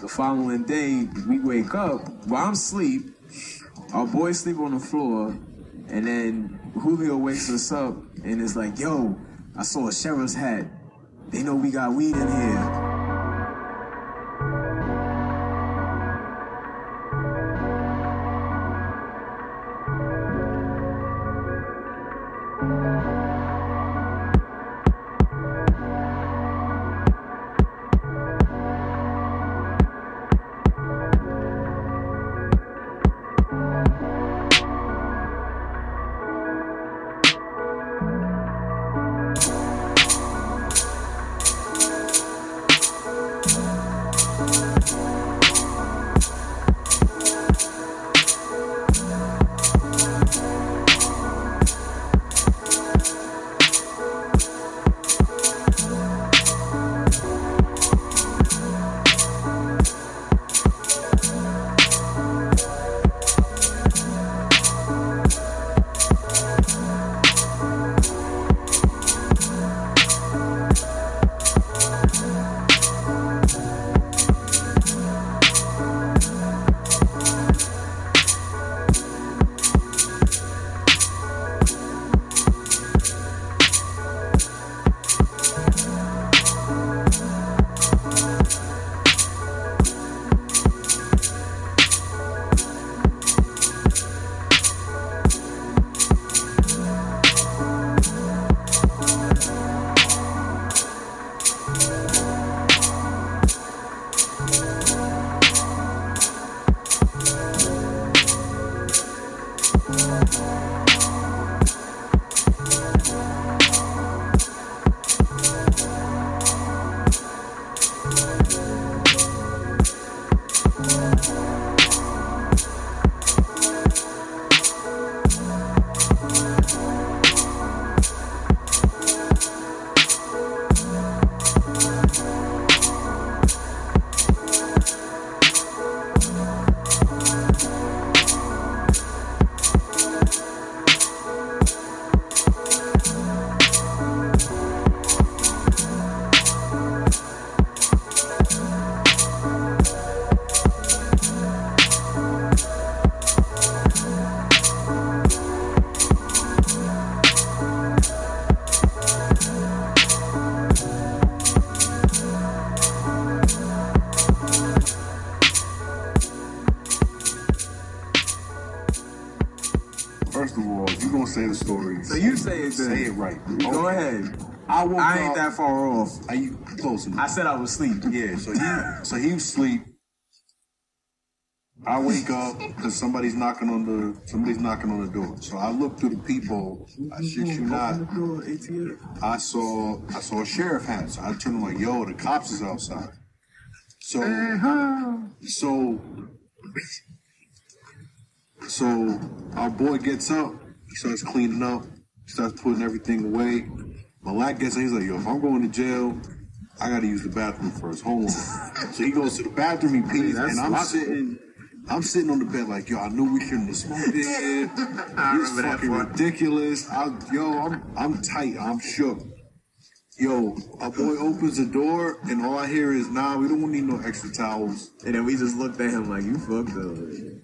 the following day, we wake up while I'm asleep. Our boys sleep on the floor, and then Julio wakes us up and is like, "Yo, I saw a sheriff's hat. They know we got weed in here." First you gonna say the story. So you say it then. Say it right. Go Okay. ahead. I woke I ain't up. that far off. Are you close enough? I said I was asleep. Yeah, so he so he was asleep. I wake up because somebody's knocking on the somebody's knocking on the door. So I look through the peephole. I shit you not. I saw I saw a sheriff hat. So I turned him like, yo, the cops is outside. So so so our boy gets up. He starts cleaning up. He starts putting everything away. Malak gets in. He's like, yo, if I'm going to jail, I gotta use the bathroom first. Hold on. so he goes to the bathroom, he pees, and I'm sitting, I'm sitting on the bed like, yo, I knew we shouldn't have smoked it. I It's fucking ridiculous. I, yo, I'm, I'm tight. I'm shook. Yo, our boy opens the door, and all I hear is, nah, we don't need no extra towels. And then we just looked at him like, you fucked up.